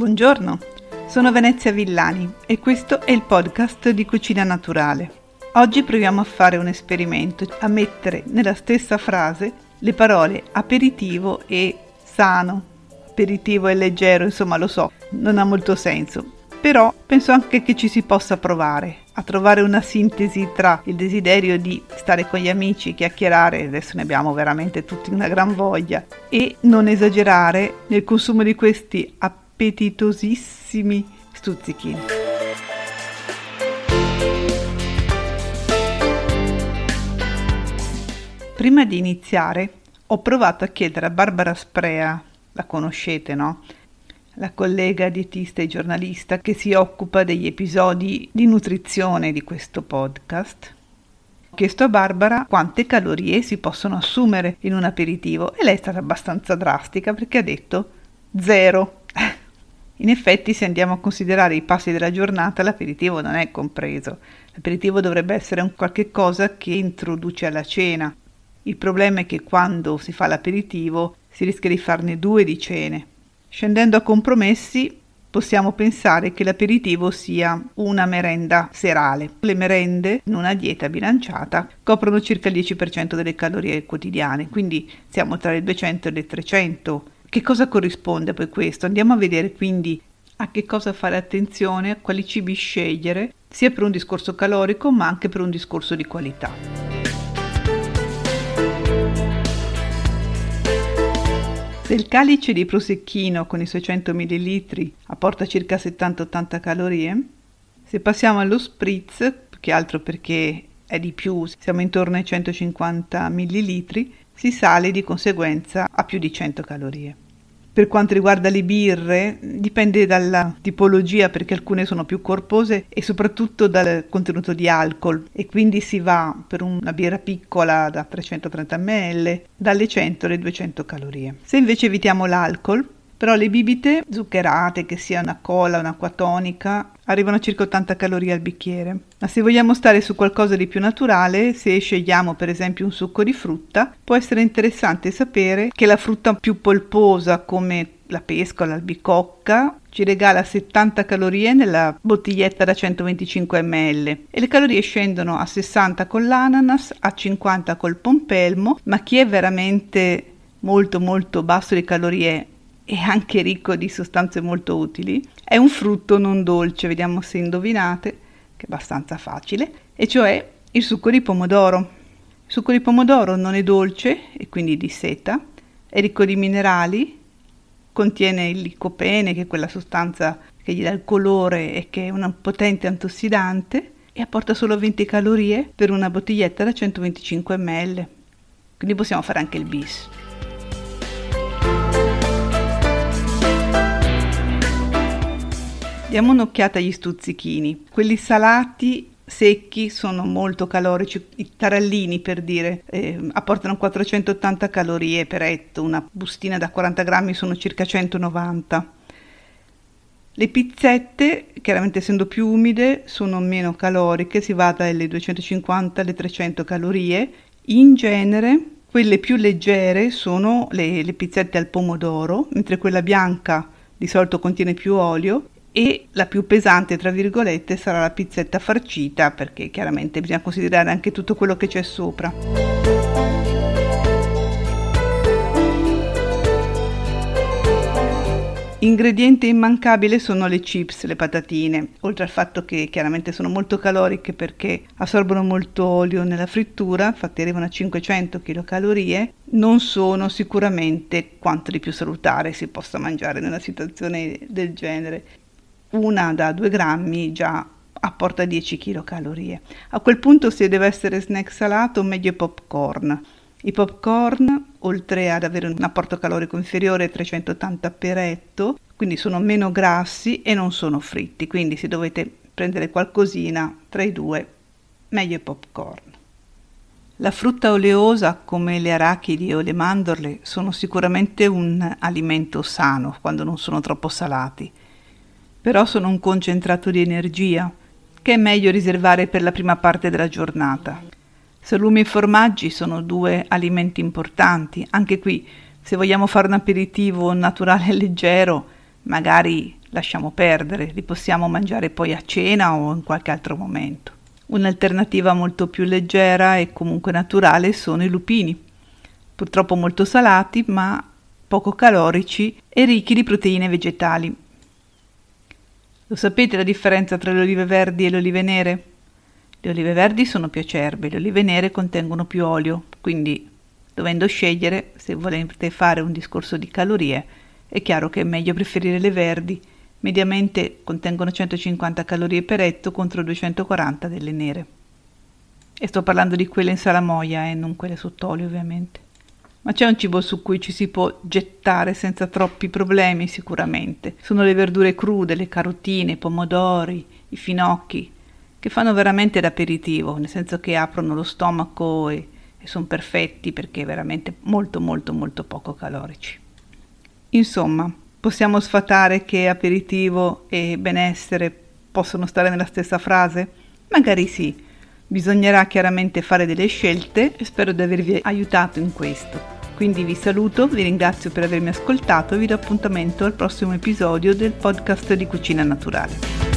Buongiorno, sono Venezia Villani e questo è il podcast di Cucina Naturale. Oggi proviamo a fare un esperimento, a mettere nella stessa frase le parole aperitivo e sano. Aperitivo e leggero, insomma lo so, non ha molto senso, però penso anche che ci si possa provare a trovare una sintesi tra il desiderio di stare con gli amici, chiacchierare, adesso ne abbiamo veramente tutti una gran voglia, e non esagerare nel consumo di questi appetitosissimi stuzzichini. Prima di iniziare ho provato a chiedere a Barbara Sprea, la conoscete, no? la collega dietista e giornalista che si occupa degli episodi di nutrizione di questo podcast. Ho chiesto a Barbara quante calorie si possono assumere in un aperitivo e lei è stata abbastanza drastica perché ha detto zero. In effetti, se andiamo a considerare i passi della giornata, l'aperitivo non è compreso. L'aperitivo dovrebbe essere un qualche cosa che introduce alla cena. Il problema è che quando si fa l'aperitivo si rischia di farne due di cene Scendendo a compromessi, possiamo pensare che l'aperitivo sia una merenda serale. Le merende in una dieta bilanciata coprono circa il 10% delle calorie quotidiane, quindi siamo tra le 200 e le 300. Che cosa corrisponde poi questo? Andiamo a vedere quindi a che cosa fare attenzione, a quali cibi scegliere, sia per un discorso calorico ma anche per un discorso di qualità. Se il calice di prosecchino con i suoi 100 ml apporta circa 70-80 calorie, se passiamo allo spritz, più che altro perché è di più, siamo intorno ai 150 ml, si sale di conseguenza più di 100 calorie. Per quanto riguarda le birre, dipende dalla tipologia perché alcune sono più corpose e soprattutto dal contenuto di alcol e quindi si va per una birra piccola da 330 ml dalle 100 alle 200 calorie. Se invece evitiamo l'alcol, però le bibite zuccherate, che sia una cola un'acqua tonica, arrivano circa 80 calorie al bicchiere. Ma se vogliamo stare su qualcosa di più naturale, se scegliamo per esempio un succo di frutta, può essere interessante sapere che la frutta più polposa come la pesca o l'albicocca ci regala 70 calorie nella bottiglietta da 125 ml e le calorie scendono a 60 con l'ananas, a 50 col pompelmo, ma chi è veramente molto molto basso di calorie e anche ricco di sostanze molto utili, è un frutto non dolce, vediamo se indovinate, che è abbastanza facile, e cioè il succo di pomodoro. Il succo di pomodoro non è dolce e quindi di seta, è ricco di minerali, contiene il licopene, che è quella sostanza che gli dà il colore e che è un potente antiossidante, e apporta solo 20 calorie per una bottiglietta da 125 ml. Quindi possiamo fare anche il bis. Diamo un'occhiata agli stuzzichini. Quelli salati secchi sono molto calorici, i tarallini per dire eh, apportano 480 calorie per etto, una bustina da 40 grammi sono circa 190. Le pizzette, chiaramente essendo più umide, sono meno caloriche, si va dalle 250 alle 300 calorie. In genere quelle più leggere sono le, le pizzette al pomodoro, mentre quella bianca di solito contiene più olio e la più pesante, tra virgolette, sarà la pizzetta farcita perché chiaramente bisogna considerare anche tutto quello che c'è sopra. Ingrediente immancabile sono le chips, le patatine, oltre al fatto che chiaramente sono molto caloriche perché assorbono molto olio nella frittura, infatti arrivano a 500 kcal, non sono sicuramente quanto di più salutare si possa mangiare nella situazione del genere una da 2 grammi già apporta 10 kcal. A quel punto se deve essere snack salato meglio popcorn. I popcorn, oltre ad avere un apporto calorico inferiore ai 380 per etto, quindi sono meno grassi e non sono fritti, quindi se dovete prendere qualcosina tra i due, meglio i popcorn. La frutta oleosa come le arachidi o le mandorle sono sicuramente un alimento sano quando non sono troppo salati però sono un concentrato di energia che è meglio riservare per la prima parte della giornata. Salumi e formaggi sono due alimenti importanti, anche qui se vogliamo fare un aperitivo naturale e leggero, magari lasciamo perdere, li possiamo mangiare poi a cena o in qualche altro momento. Un'alternativa molto più leggera e comunque naturale sono i lupini, purtroppo molto salati ma poco calorici e ricchi di proteine vegetali. Lo sapete la differenza tra le olive verdi e le olive nere? Le olive verdi sono più acerbe, le olive nere contengono più olio, quindi dovendo scegliere, se volete fare un discorso di calorie, è chiaro che è meglio preferire le verdi mediamente contengono 150 calorie per etto contro 240 delle nere. E sto parlando di quelle in salamoia e eh, non quelle sott'olio ovviamente. Ma c'è un cibo su cui ci si può gettare senza troppi problemi sicuramente. Sono le verdure crude, le carotine, i pomodori, i finocchi, che fanno veramente l'aperitivo, nel senso che aprono lo stomaco e, e sono perfetti perché veramente molto molto molto poco calorici. Insomma, Possiamo sfatare che aperitivo e benessere possono stare nella stessa frase? Magari sì. Bisognerà chiaramente fare delle scelte e spero di avervi aiutato in questo. Quindi vi saluto, vi ringrazio per avermi ascoltato e vi do appuntamento al prossimo episodio del podcast di Cucina Naturale.